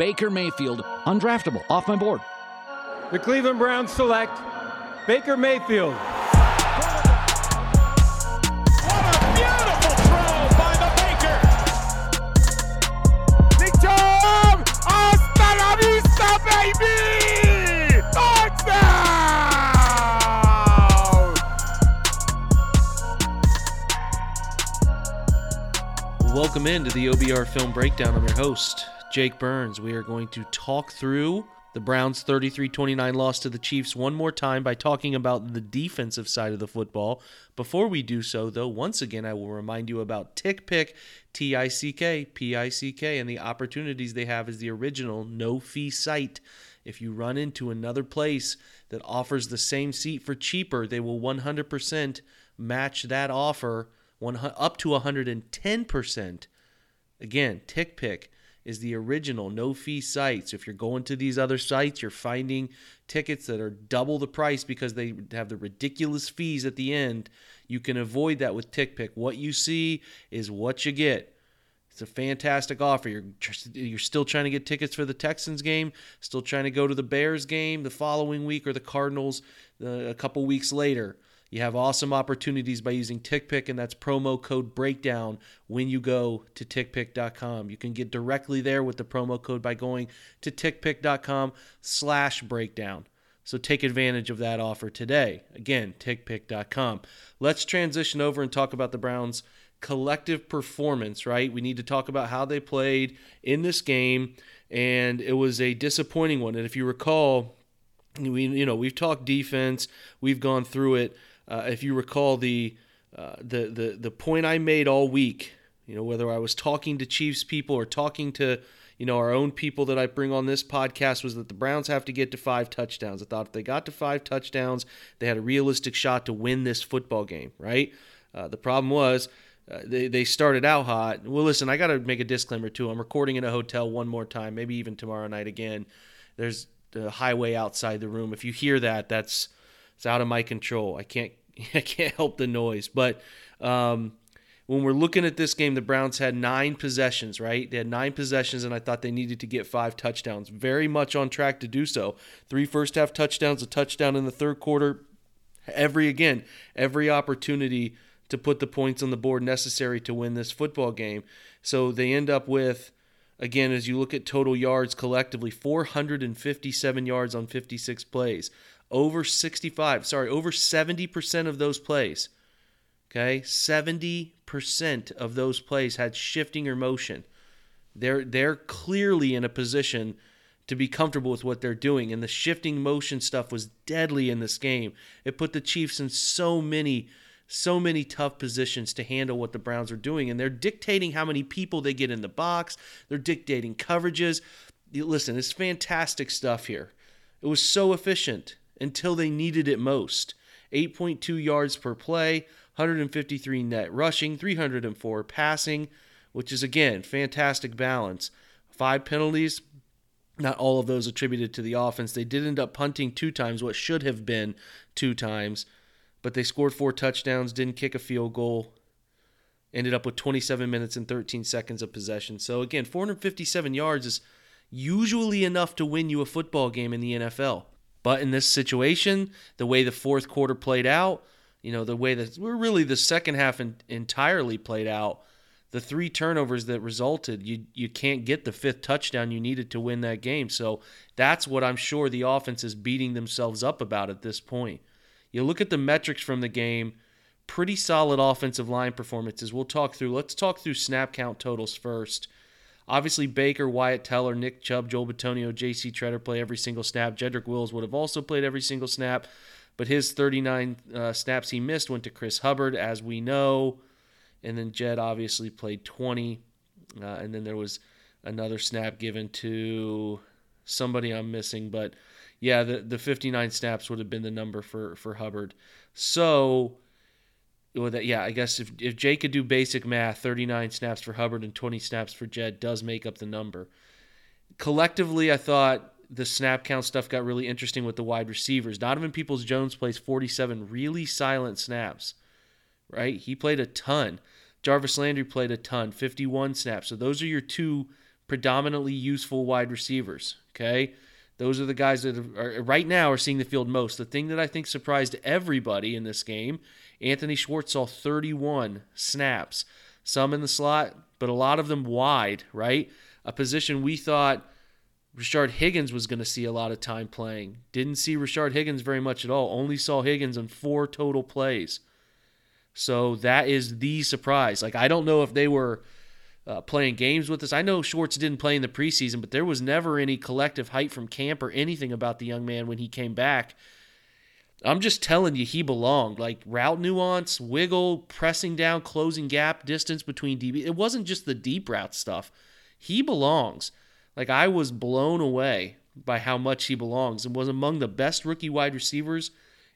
Baker Mayfield, undraftable, off my board. The Cleveland Browns select Baker Mayfield. What a beautiful throw by the Baker! Big Jam! Welcome into the OBR Film Breakdown. I'm your host, Jake Burns. We are going to talk through the Browns' 33 29 loss to the Chiefs one more time by talking about the defensive side of the football. Before we do so, though, once again, I will remind you about Tick TickPick, T I C K, P I C K, and the opportunities they have as the original no fee site. If you run into another place that offers the same seat for cheaper, they will 100% match that offer one, up to 110%. Again, TickPick is the original no fee site. So If you're going to these other sites, you're finding tickets that are double the price because they have the ridiculous fees at the end. You can avoid that with TickPick. What you see is what you get. It's a fantastic offer. You're you're still trying to get tickets for the Texans game, still trying to go to the Bears game the following week or the Cardinals uh, a couple weeks later. You have awesome opportunities by using TickPick, and that's promo code breakdown when you go to tickpick.com. You can get directly there with the promo code by going to tickpick.com slash breakdown. So take advantage of that offer today. Again, tickpick.com. Let's transition over and talk about the Browns' collective performance, right? We need to talk about how they played in this game, and it was a disappointing one. And if you recall, we you know we've talked defense, we've gone through it. Uh, if you recall the, uh, the the the point I made all week, you know whether I was talking to Chiefs people or talking to you know our own people that I bring on this podcast was that the Browns have to get to five touchdowns. I thought if they got to five touchdowns, they had a realistic shot to win this football game. Right. Uh, the problem was. Uh, they, they started out hot. Well, listen, I got to make a disclaimer too. I'm recording in a hotel one more time, maybe even tomorrow night again. There's the highway outside the room. If you hear that, that's it's out of my control. I can't I can't help the noise. But um, when we're looking at this game, the Browns had nine possessions, right? They had nine possessions, and I thought they needed to get five touchdowns. Very much on track to do so. Three first half touchdowns, a touchdown in the third quarter. Every, again, every opportunity to put the points on the board necessary to win this football game. So they end up with, again, as you look at total yards collectively, 457 yards on 56 plays over 65, sorry, over 70% of those plays, okay, 70% of those plays had shifting or motion. They're they're clearly in a position to be comfortable with what they're doing and the shifting motion stuff was deadly in this game. It put the Chiefs in so many so many tough positions to handle what the Browns are doing and they're dictating how many people they get in the box. They're dictating coverages. Listen, it's fantastic stuff here. It was so efficient until they needed it most. 8.2 yards per play, 153 net rushing, 304 passing, which is again fantastic balance. Five penalties, not all of those attributed to the offense. They did end up punting two times, what should have been two times, but they scored four touchdowns, didn't kick a field goal, ended up with 27 minutes and 13 seconds of possession. So again, 457 yards is usually enough to win you a football game in the NFL. But in this situation, the way the fourth quarter played out, you know, the way that we're really the second half in, entirely played out, the three turnovers that resulted, you you can't get the fifth touchdown you needed to win that game. So that's what I'm sure the offense is beating themselves up about at this point. You look at the metrics from the game, pretty solid offensive line performances. We'll talk through. Let's talk through snap count totals first. Obviously, Baker, Wyatt Teller, Nick Chubb, Joel Bitonio, J.C. Tretter play every single snap. Jedrick Wills would have also played every single snap, but his 39 uh, snaps he missed went to Chris Hubbard, as we know. And then Jed obviously played 20. Uh, and then there was another snap given to somebody I'm missing, but yeah, the, the 59 snaps would have been the number for, for Hubbard. So well, that, yeah, I guess if, if Jay could do basic math, 39 snaps for Hubbard and 20 snaps for Jed does make up the number. Collectively, I thought the snap count stuff got really interesting with the wide receivers. Donovan Peoples Jones plays 47 really silent snaps, right? He played a ton. Jarvis Landry played a ton, 51 snaps. So those are your two predominantly useful wide receivers. Okay. Those are the guys that are, right now are seeing the field most. The thing that I think surprised everybody in this game, Anthony Schwartz saw 31 snaps, some in the slot, but a lot of them wide, right? A position we thought Rashard Higgins was going to see a lot of time playing. Didn't see Rashard Higgins very much at all. Only saw Higgins in four total plays. So that is the surprise. Like, I don't know if they were uh, playing games with us. I know Schwartz didn't play in the preseason, but there was never any collective hype from camp or anything about the young man when he came back. I'm just telling you, he belonged. Like route nuance, wiggle, pressing down, closing gap, distance between DB. It wasn't just the deep route stuff. He belongs. Like I was blown away by how much he belongs and was among the best rookie wide receivers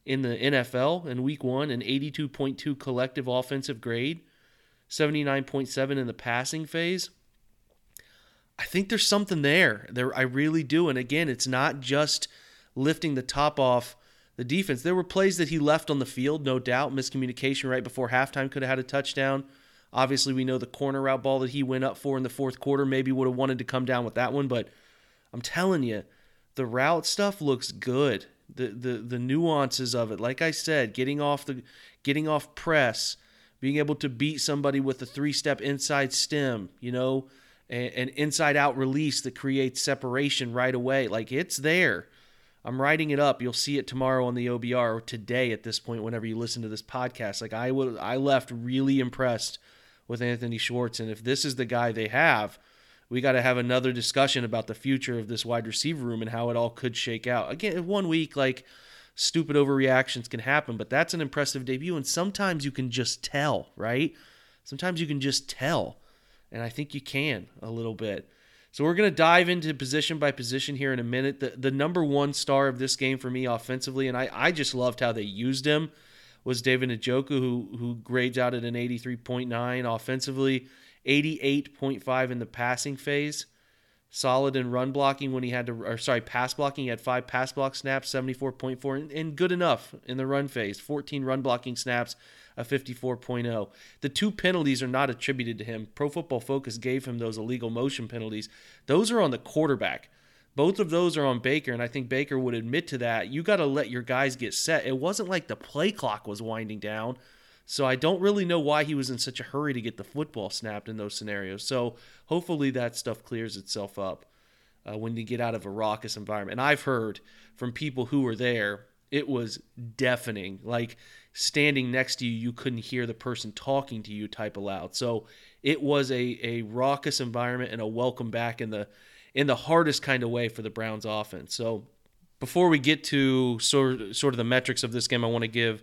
in the NFL in week one, an 82.2 collective offensive grade. 79.7 in the passing phase. I think there's something there. There I really do. And again, it's not just lifting the top off the defense. There were plays that he left on the field, no doubt. Miscommunication right before halftime could have had a touchdown. Obviously, we know the corner route ball that he went up for in the fourth quarter maybe would have wanted to come down with that one, but I'm telling you, the route stuff looks good. The the the nuances of it, like I said, getting off the getting off press, being able to beat somebody with a three step inside stem, you know, an inside out release that creates separation right away. Like it's there. I'm writing it up. You'll see it tomorrow on the OBR or today at this point, whenever you listen to this podcast. Like I would, I left really impressed with Anthony Schwartz, and if this is the guy they have, we got to have another discussion about the future of this wide receiver room and how it all could shake out. Again, one week, like stupid overreactions can happen, but that's an impressive debut. And sometimes you can just tell, right? Sometimes you can just tell. And I think you can a little bit. So we're going to dive into position by position here in a minute. The, the number one star of this game for me offensively, and I, I just loved how they used him, was David Njoku, who, who grades out at an 83.9 offensively, 88.5 in the passing phase solid in run blocking when he had to, or sorry, pass blocking. He had five pass block snaps, 74.4, and good enough in the run phase. 14 run blocking snaps, a 54.0. The two penalties are not attributed to him. Pro Football Focus gave him those illegal motion penalties. Those are on the quarterback. Both of those are on Baker, and I think Baker would admit to that. You got to let your guys get set. It wasn't like the play clock was winding down. So I don't really know why he was in such a hurry to get the football snapped in those scenarios. So hopefully that stuff clears itself up uh, when you get out of a raucous environment. And I've heard from people who were there, it was deafening. Like standing next to you, you couldn't hear the person talking to you type of loud. So it was a, a raucous environment and a welcome back in the in the hardest kind of way for the Browns offense. So before we get to sort, sort of the metrics of this game, I want to give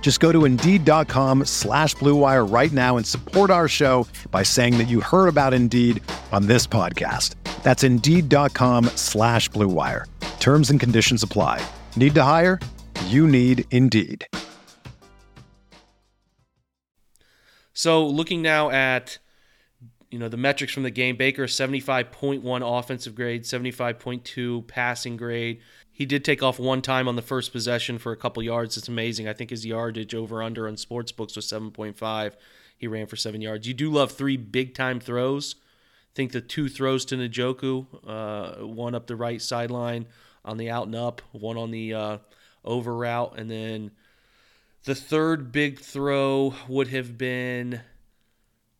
Just go to Indeed.com slash BlueWire right now and support our show by saying that you heard about Indeed on this podcast. That's Indeed.com slash BlueWire. Terms and conditions apply. Need to hire? You need Indeed. So looking now at you know the metrics from the game, Baker 75.1 offensive grade, 75.2 passing grade, he did take off one time on the first possession for a couple yards. It's amazing. I think his yardage over under on sports books was 7.5. He ran for seven yards. You do love three big time throws. I think the two throws to Njoku, uh, one up the right sideline on the out and up, one on the uh, over route, and then the third big throw would have been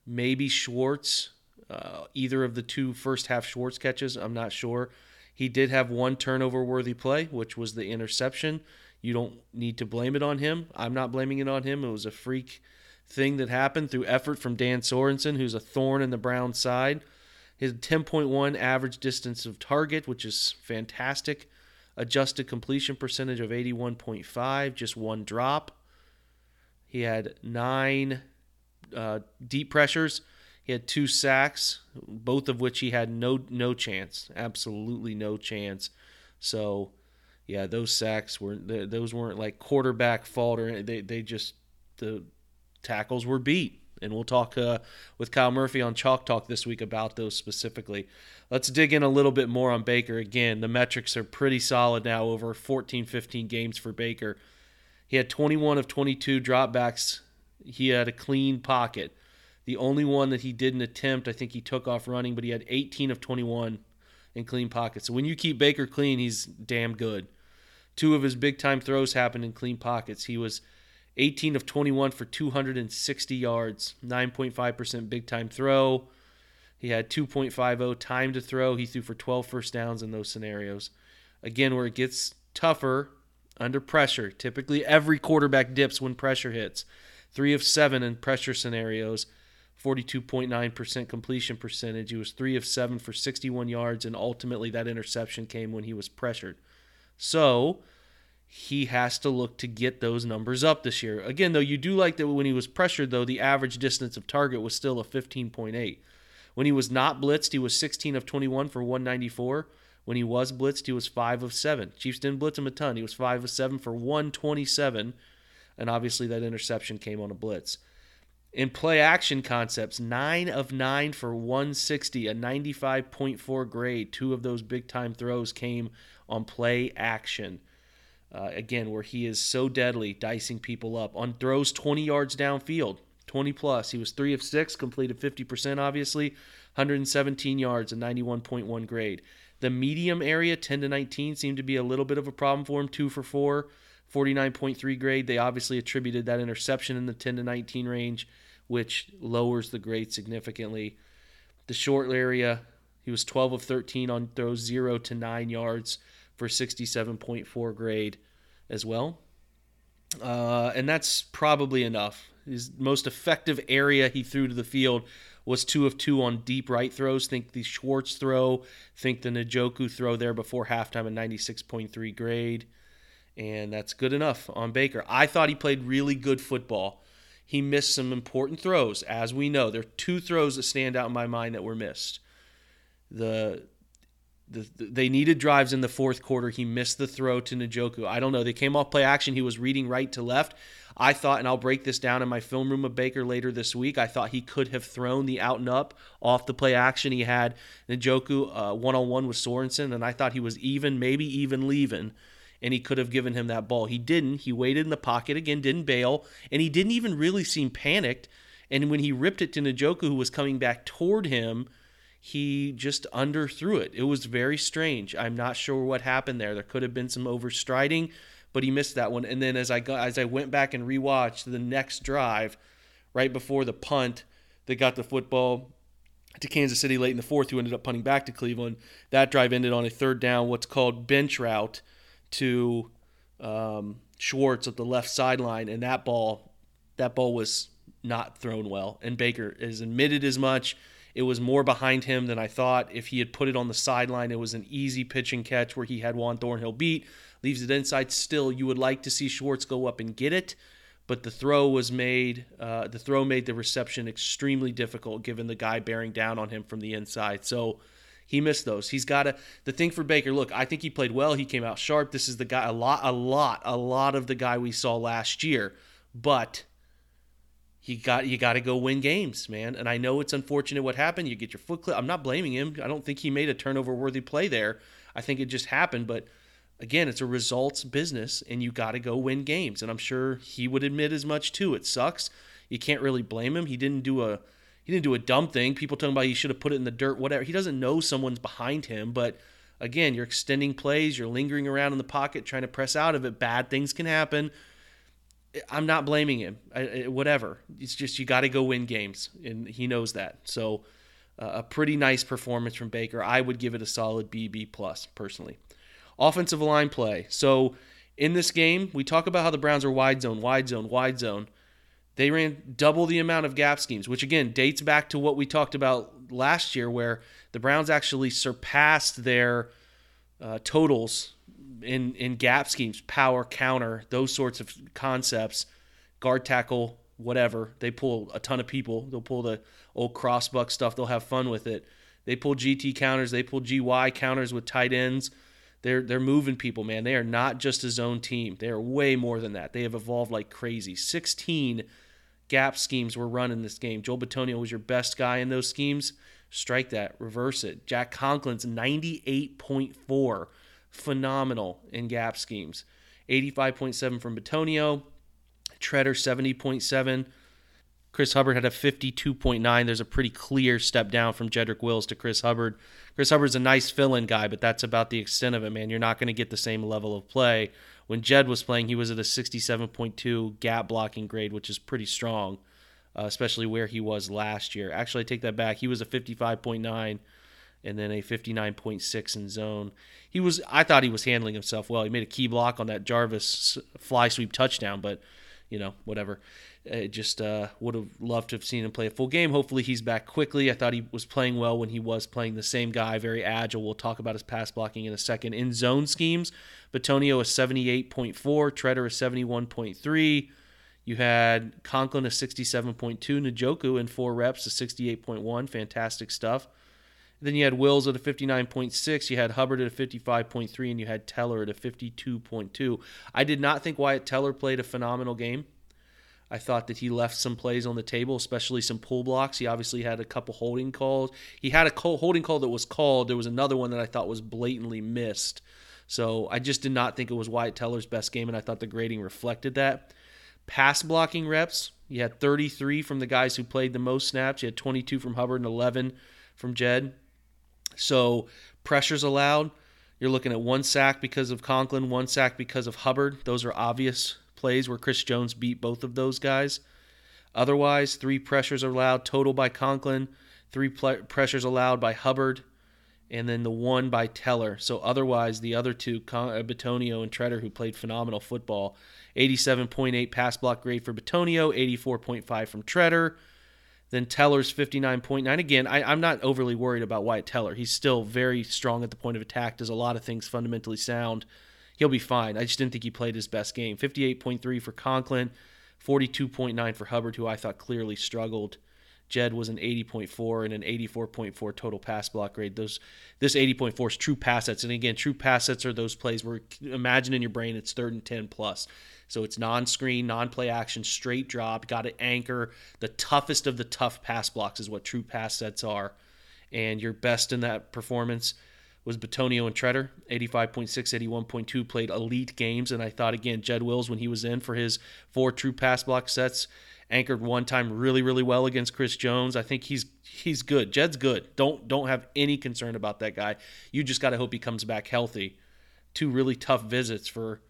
maybe Schwartz, uh, either of the two first half Schwartz catches. I'm not sure He did have one turnover worthy play, which was the interception. You don't need to blame it on him. I'm not blaming it on him. It was a freak thing that happened through effort from Dan Sorensen, who's a thorn in the Brown side. His 10.1 average distance of target, which is fantastic. Adjusted completion percentage of 81.5, just one drop. He had nine uh, deep pressures. He had two sacks, both of which he had no no chance, absolutely no chance. So, yeah, those sacks were those weren't like quarterback fault or they they just the tackles were beat. And we'll talk uh, with Kyle Murphy on Chalk Talk this week about those specifically. Let's dig in a little bit more on Baker. Again, the metrics are pretty solid now over 14, 15 games for Baker. He had 21 of 22 dropbacks. He had a clean pocket. The only one that he didn't attempt, I think he took off running, but he had 18 of 21 in clean pockets. So when you keep Baker clean, he's damn good. Two of his big time throws happened in clean pockets. He was 18 of 21 for 260 yards, 9.5% big time throw. He had 2.50 time to throw. He threw for 12 first downs in those scenarios. Again, where it gets tougher under pressure. Typically, every quarterback dips when pressure hits. Three of seven in pressure scenarios, 42.9% completion percentage. He was three of seven for 61 yards, and ultimately that interception came when he was pressured. So, he has to look to get those numbers up this year. Again, though, you do like that when he was pressured, though, the average distance of target was still a 15.8. When he was not blitzed, he was 16 of 21 for 194. When he was blitzed, he was 5 of 7. Chiefs didn't blitz him a ton. He was 5 of 7 for 127. And obviously, that interception came on a blitz. In play action concepts, 9 of 9 for 160, a 95.4 grade. Two of those big time throws came on play action. Uh, again, where he is so deadly, dicing people up on throws 20 yards downfield, 20 plus. He was three of six, completed 50%, obviously, 117 yards, a 91.1 grade. The medium area, 10 to 19, seemed to be a little bit of a problem for him, two for four, 49.3 grade. They obviously attributed that interception in the 10 to 19 range, which lowers the grade significantly. The short area, he was 12 of 13 on throws, zero to nine yards for 67.4 grade as well. Uh, and that's probably enough. His most effective area he threw to the field was two of two on deep right throws. Think the Schwartz throw, think the Njoku throw there before halftime, at 96.3 grade. And that's good enough on Baker. I thought he played really good football. He missed some important throws, as we know. There are two throws that stand out in my mind that were missed. The the, they needed drives in the fourth quarter. He missed the throw to Njoku. I don't know. They came off play action. He was reading right to left. I thought, and I'll break this down in my film room of Baker later this week. I thought he could have thrown the out and up off the play action. He had Njoku one on one with Sorensen, and I thought he was even, maybe even leaving, and he could have given him that ball. He didn't. He waited in the pocket again, didn't bail, and he didn't even really seem panicked. And when he ripped it to Njoku, who was coming back toward him, he just underthrew it. It was very strange. I'm not sure what happened there. There could have been some overstriding, but he missed that one. And then as I got as I went back and rewatched the next drive, right before the punt, they got the football to Kansas City late in the fourth, who ended up punting back to Cleveland. That drive ended on a third down, what's called bench route to um, Schwartz at the left sideline, and that ball, that ball was not thrown well. And Baker has admitted as much. It was more behind him than I thought. If he had put it on the sideline, it was an easy pitch and catch where he had Juan Thornhill beat, leaves it inside. Still, you would like to see Schwartz go up and get it, but the throw was made. Uh, the throw made the reception extremely difficult, given the guy bearing down on him from the inside. So he missed those. He's got to. The thing for Baker, look, I think he played well. He came out sharp. This is the guy. A lot, a lot, a lot of the guy we saw last year, but he got you got to go win games, man. And I know it's unfortunate what happened. You get your foot clipped. I'm not blaming him. I don't think he made a turnover worthy play there. I think it just happened. But again, it's a results business, and you got to go win games. And I'm sure he would admit as much too. It sucks. You can't really blame him. He didn't do a he didn't do a dumb thing. People talking about he should have put it in the dirt, whatever. He doesn't know someone's behind him, but again, you're extending plays, you're lingering around in the pocket trying to press out of it. Bad things can happen. I'm not blaming him. I, I, whatever. It's just you got to go win games, and he knows that. So uh, a pretty nice performance from Baker. I would give it a solid B B plus personally. Offensive line play. So in this game, we talk about how the Browns are wide zone, wide zone, wide zone. They ran double the amount of gap schemes, which again dates back to what we talked about last year, where the Browns actually surpassed their uh, totals in in gap schemes, power, counter, those sorts of concepts, guard tackle, whatever. They pull a ton of people. They'll pull the old crossbuck stuff. They'll have fun with it. They pull GT counters. They pull GY counters with tight ends. They're they're moving people, man. They are not just a zone team. They are way more than that. They have evolved like crazy. 16 gap schemes were run in this game. Joel Bitonio was your best guy in those schemes. Strike that, reverse it. Jack Conklin's 98.4, phenomenal in gap schemes. 85.7 from Bitonio. Tretter 70.7. Chris Hubbard had a 52.9. There's a pretty clear step down from Jedrick Wills to Chris Hubbard. Chris Hubbard's a nice fill-in guy, but that's about the extent of it, man. You're not going to get the same level of play. When Jed was playing, he was at a 67.2 gap blocking grade, which is pretty strong, uh, especially where he was last year. Actually, I take that back. He was a 55.9 and then a 59.6 in zone. He was I thought he was handling himself well. He made a key block on that Jarvis fly sweep touchdown, but you know, whatever. It just uh, would have loved to have seen him play a full game. Hopefully, he's back quickly. I thought he was playing well when he was playing the same guy, very agile. We'll talk about his pass blocking in a second. In zone schemes, Bitonio is 78.4, Tretter is 71.3. You had Conklin a 67.2, Njoku in four reps a 68.1. Fantastic stuff. Then you had Wills at a 59.6, you had Hubbard at a 55.3, and you had Teller at a 52.2. I did not think Wyatt Teller played a phenomenal game. I thought that he left some plays on the table, especially some pull blocks. He obviously had a couple holding calls. He had a holding call that was called. There was another one that I thought was blatantly missed. So I just did not think it was Wyatt Teller's best game, and I thought the grading reflected that. Pass blocking reps, you had 33 from the guys who played the most snaps. You had 22 from Hubbard and 11 from Jed. So pressures allowed. You're looking at one sack because of Conklin, one sack because of Hubbard. Those are obvious plays where Chris Jones beat both of those guys. Otherwise, three pressures allowed total by Conklin, three pl- pressures allowed by Hubbard, and then the one by Teller. So otherwise, the other two, Con- uh, Bitonio and Tretter, who played phenomenal football, 87.8 pass block grade for Bitonio, 84.5 from Tretter. Then Teller's 59.9. Again, I, am not overly worried about Wyatt Teller. He's still very strong at the point of attack, does a lot of things fundamentally sound. He'll be fine. I just didn't think he played his best game. 58.3 for Conklin, 42.9 for Hubbard, who I thought clearly struggled. Jed was an 80.4 and an 84.4 total pass block grade. Those this 80.4 is true pass sets, and again, true pass sets are those plays where imagine in your brain it's third and 10 plus. So it's non-screen, non-play action, straight drop. Got to anchor. The toughest of the tough pass blocks is what true pass sets are. And your best in that performance was Bitonio and Tretter, 85.6, 81.2, played elite games. And I thought, again, Jed Wills, when he was in for his four true pass block sets, anchored one time really, really well against Chris Jones. I think he's he's good. Jed's good. Don't don't have any concern about that guy. You just got to hope he comes back healthy. Two really tough visits for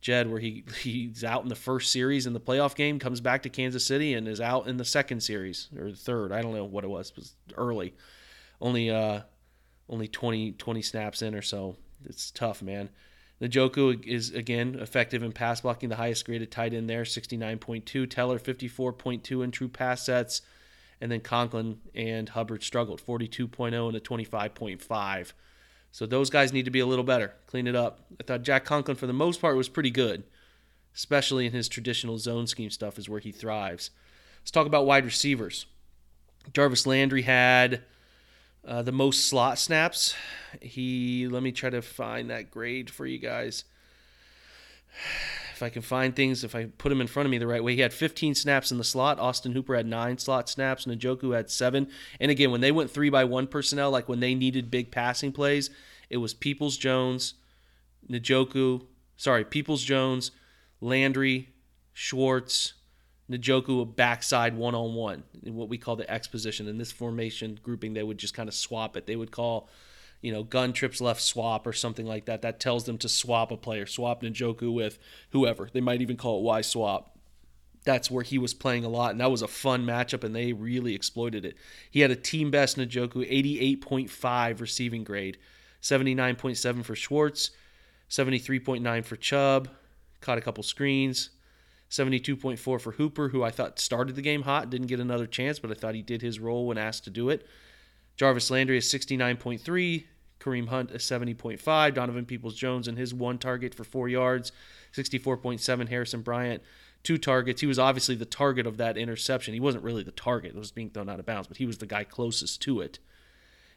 Jed, where he he's out in the first series in the playoff game, comes back to Kansas City and is out in the second series or the third. I don't know what it was. It was early, only uh, only 20, 20 snaps in or so. It's tough, man. Njoku is again effective in pass blocking, the highest graded tight end there, 69.2. Teller 54.2 in true pass sets, and then Conklin and Hubbard struggled, 42.0 and a 25.5. So those guys need to be a little better, clean it up. I thought Jack Conklin, for the most part, was pretty good, especially in his traditional zone scheme stuff, is where he thrives. Let's talk about wide receivers. Jarvis Landry had uh, the most slot snaps. He, let me try to find that grade for you guys. If I can find things, if I put him in front of me the right way, he had 15 snaps in the slot. Austin Hooper had nine slot snaps. Njoku had seven. And again, when they went three by one personnel, like when they needed big passing plays, it was Peoples Jones, Njoku, sorry, Peoples Jones, Landry, Schwartz, Njoku a backside one on one in what we call the X position. In this formation grouping, they would just kind of swap it. They would call you know, gun trips left swap or something like that. That tells them to swap a player, swap Njoku with whoever. They might even call it Y swap. that's where he was playing a lot, and that was a fun matchup, and they really exploited it. He had a team best Njoku, 88.5 receiving grade, 79.7 for Schwartz, 73.9 for Chubb, caught a couple screens, 72.4 for Hooper, who I thought started the game hot, didn't get another chance, but I thought he did his role when asked to do it. Jarvis Landry is 69.3, Kareem Hunt a 70.5, Donovan Peoples Jones and his one target for four yards, 64.7, Harrison Bryant two targets. He was obviously the target of that interception. He wasn't really the target; it was being thrown out of bounds, but he was the guy closest to it.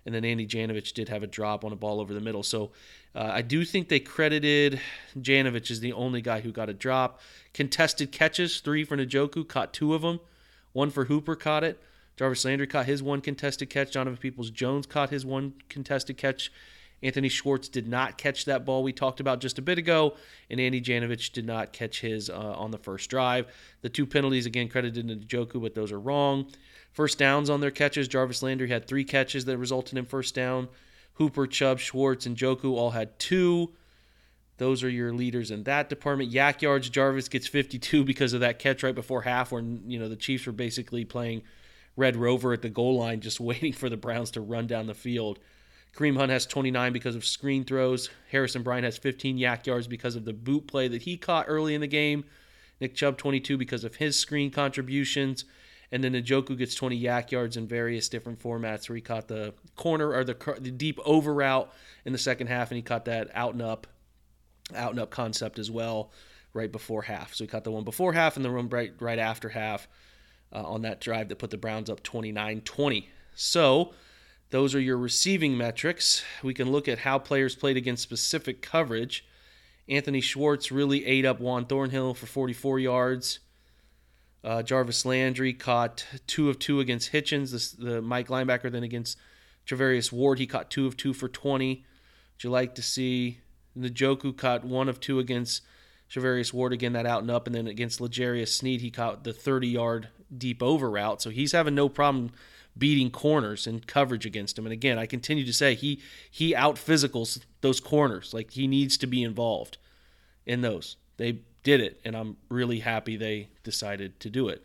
And then Andy Janovich did have a drop on a ball over the middle. So uh, I do think they credited Janovich as the only guy who got a drop. Contested catches, three for Njoku, caught two of them. One for Hooper, caught it. Jarvis Landry caught his one contested catch. Donovan Peoples Jones caught his one contested catch. Anthony Schwartz did not catch that ball we talked about just a bit ago, and Andy Janovich did not catch his uh, on the first drive. The two penalties, again, credited to Njoku, but those are wrong. First downs on their catches, Jarvis Landry had three catches that resulted in first down. Hooper, Chubb, Schwartz, and Joku all had two. Those are your leaders in that department. YAC yards, Jarvis gets 52 because of that catch right before half, where you know the Chiefs were basically playing Red Rover at the goal line, just waiting for the Browns to run down the field. Kareem Hunt has 29 because of screen throws. Harrison Bryant has 15 YAC yards because of the boot play that he caught early in the game. Nick Chubb 22 because of his screen contributions. And then Njoku gets 20 YAC yards in various different formats where he caught the corner or the, the deep over route in the second half and he caught that out and up, out and up concept as well right before half. So he caught the one before half and the one right, right after half uh, on that drive that put the Browns up 29 20. So those are your receiving metrics. We can look at how players played against specific coverage. Anthony Schwartz really ate up Juan Thornhill for 44 yards. Uh, Jarvis Landry caught two of two against Hitchens, the, the Mike linebacker. Then against Charvarius Ward, he caught two of two for 20. Would you like to see Njoku caught one of two against Charvarius Ward again, that out and up, and then against L'Jarius Sneed, he caught the 30 yard deep over route. So he's having no problem beating corners and coverage against him. And again, I continue to say he he out physicals those corners. Like he needs to be involved in those. They did it, and I'm really happy they decided to do it.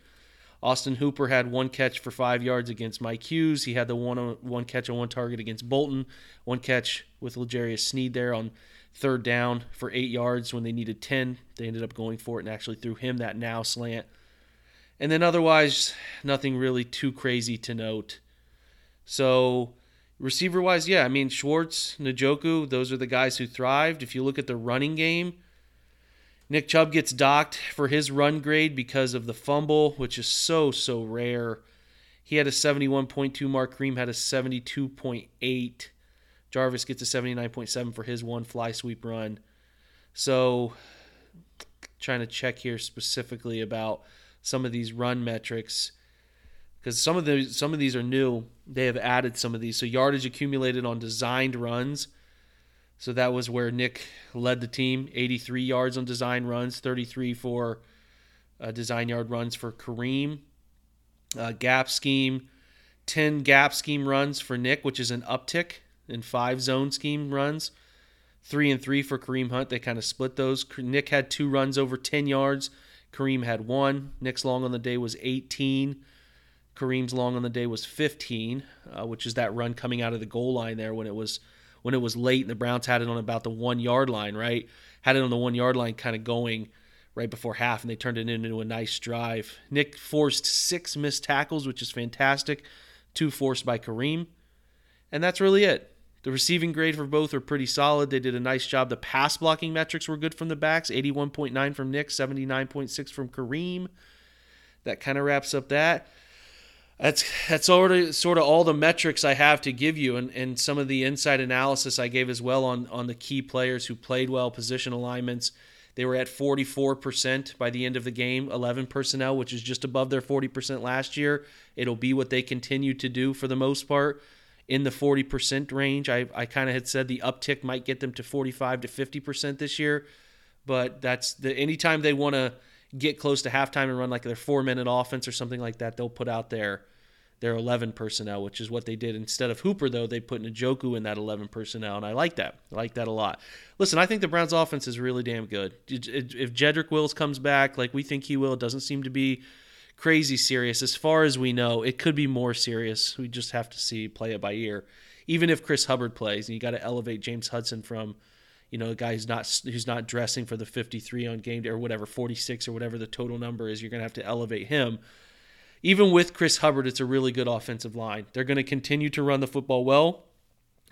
Austin Hooper had one catch for five yards against Mike Hughes. He had the one one catch on one target against Bolton. One catch with L'Jarius Sneed there on third down for eight yards when they needed ten. They ended up going for it and actually threw him that now slant and then otherwise, nothing really too crazy to note. So, receiver wise, yeah, I mean, Schwartz, Njoku, those are the guys who thrived. If you look at the running game, Nick Chubb gets docked for his run grade because of the fumble, which is so, so rare. He had a 71.2 mark. Kareem had a 72.8. Jarvis gets a 79.7 for his one fly sweep run. So, trying to check here specifically about some of these run metrics because some of the some of these are new. They have added some of these. So yardage accumulated on designed runs. So that was where Nick led the team, 83 yards on design runs, 33 for uh, design yard runs for Kareem. Uh, gap scheme, 10 gap scheme runs for Nick, which is an uptick, and five zone scheme runs. Three and three for Kareem Hunt. They kind of split those. Nick had two runs over 10 yards. Kareem had one. Nick's long on the day was 18. Kareem's long on the day was 15, uh, which is that run coming out of the goal line there when it was when it was late and the Browns had it on about the one yard line, right? Had it on the one yard line, kind of going right before half, and they turned it into a nice drive. Nick forced six missed tackles, which is fantastic. Two forced by Kareem, and that's really it. The receiving grade for both are pretty solid. They did a nice job. The pass blocking metrics were good from the backs 81.9 from Nick, 79.6 from Kareem. That kind of wraps up that. That's that's already sort of all the metrics I have to give you, and, and some of the inside analysis I gave as well on on the key players who played well, position alignments. They were at 44% by the end of the game, 11 personnel, which is just above their 40% last year. It'll be what they continue to do for the most part in the 40% range. I, I kind of had said the uptick might get them to 45 to 50% this year, but that's the anytime they want to get close to halftime and run like their four minute offense or something like that, they'll put out their their 11 personnel, which is what they did. Instead of Hooper, though, they put Njoku in that 11 personnel, and I like that. I like that a lot. Listen, I think the Browns' offense is really damn good. If Jedrick Wills comes back like we think he will, it doesn't seem to be crazy serious. As far as we know, it could be more serious. We just have to see, play it by ear. Even if Chris Hubbard plays, and you got to elevate James Hudson from – you know, a guy who's not who's not dressing for the 53 on game day or whatever 46 or whatever the total number is, you're going to have to elevate him. Even with Chris Hubbard, it's a really good offensive line. They're going to continue to run the football well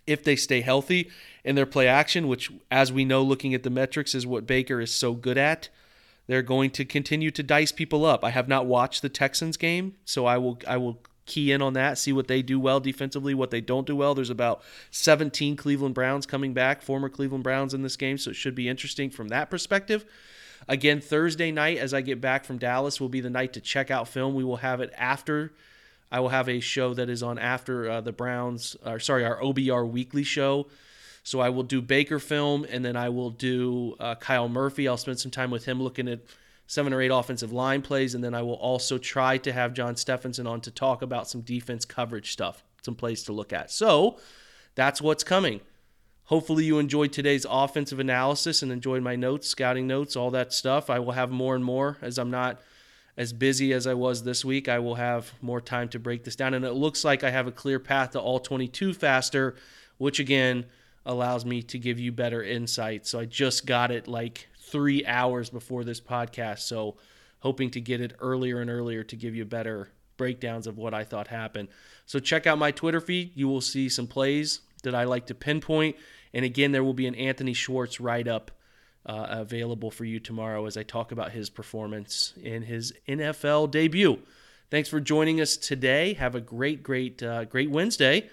if they stay healthy in their play action, which, as we know, looking at the metrics, is what Baker is so good at. They're going to continue to dice people up. I have not watched the Texans game, so I will I will key in on that, see what they do well defensively, what they don't do well. There's about 17 Cleveland Browns coming back, former Cleveland Browns in this game, so it should be interesting from that perspective. Again, Thursday night, as I get back from Dallas, will be the night to check out film. We will have it after. I will have a show that is on after uh, the Browns, or sorry, our OBR weekly show. So I will do Baker film, and then I will do uh, Kyle Murphy. I'll spend some time with him looking at seven or eight offensive line plays, and then I will also try to have John Stephenson on to talk about some defense coverage stuff, some plays to look at. So that's what's coming. Hopefully, you enjoyed today's offensive analysis and enjoyed my notes, scouting notes, all that stuff. I will have more and more as I'm not as busy as I was this week. I will have more time to break this down. And it looks like I have a clear path to all 22 faster, which again allows me to give you better insight. So I just got it like three hours before this podcast. So, hoping to get it earlier and earlier to give you better breakdowns of what I thought happened. So, check out my Twitter feed. You will see some plays that I like to pinpoint. And again, there will be an Anthony Schwartz write up uh, available for you tomorrow as I talk about his performance in his NFL debut. Thanks for joining us today. Have a great, great, uh, great Wednesday.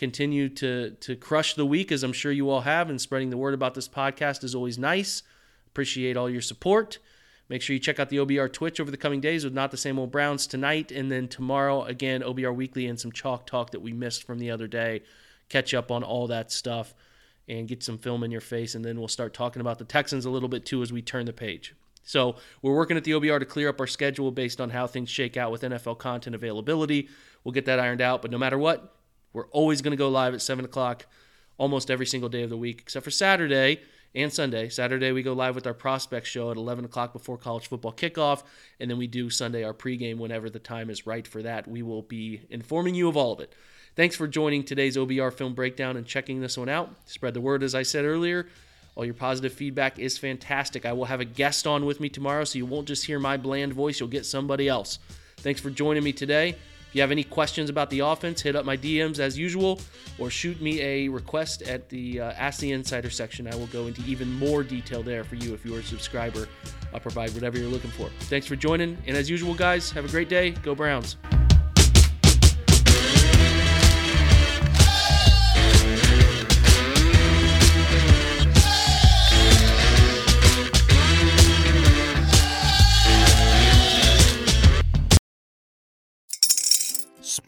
Continue to to crush the week as I'm sure you all have, and spreading the word about this podcast is always nice. Appreciate all your support. Make sure you check out the OBR Twitch over the coming days with Not the Same Old Browns tonight. And then tomorrow, again, OBR Weekly and some chalk talk that we missed from the other day. Catch up on all that stuff and get some film in your face. And then we'll start talking about the Texans a little bit too as we turn the page. So we're working at the OBR to clear up our schedule based on how things shake out with NFL content availability. We'll get that ironed out. But no matter what, we're always going to go live at 7 o'clock almost every single day of the week, except for Saturday and Sunday. Saturday, we go live with our prospect show at 11 o'clock before college football kickoff. And then we do Sunday our pregame whenever the time is right for that. We will be informing you of all of it. Thanks for joining today's OBR film breakdown and checking this one out. Spread the word, as I said earlier. All your positive feedback is fantastic. I will have a guest on with me tomorrow, so you won't just hear my bland voice, you'll get somebody else. Thanks for joining me today. If you have any questions about the offense, hit up my DMs as usual, or shoot me a request at the uh, Ask the Insider section. I will go into even more detail there for you if you're a subscriber. I'll provide whatever you're looking for. Thanks for joining, and as usual, guys, have a great day. Go Browns.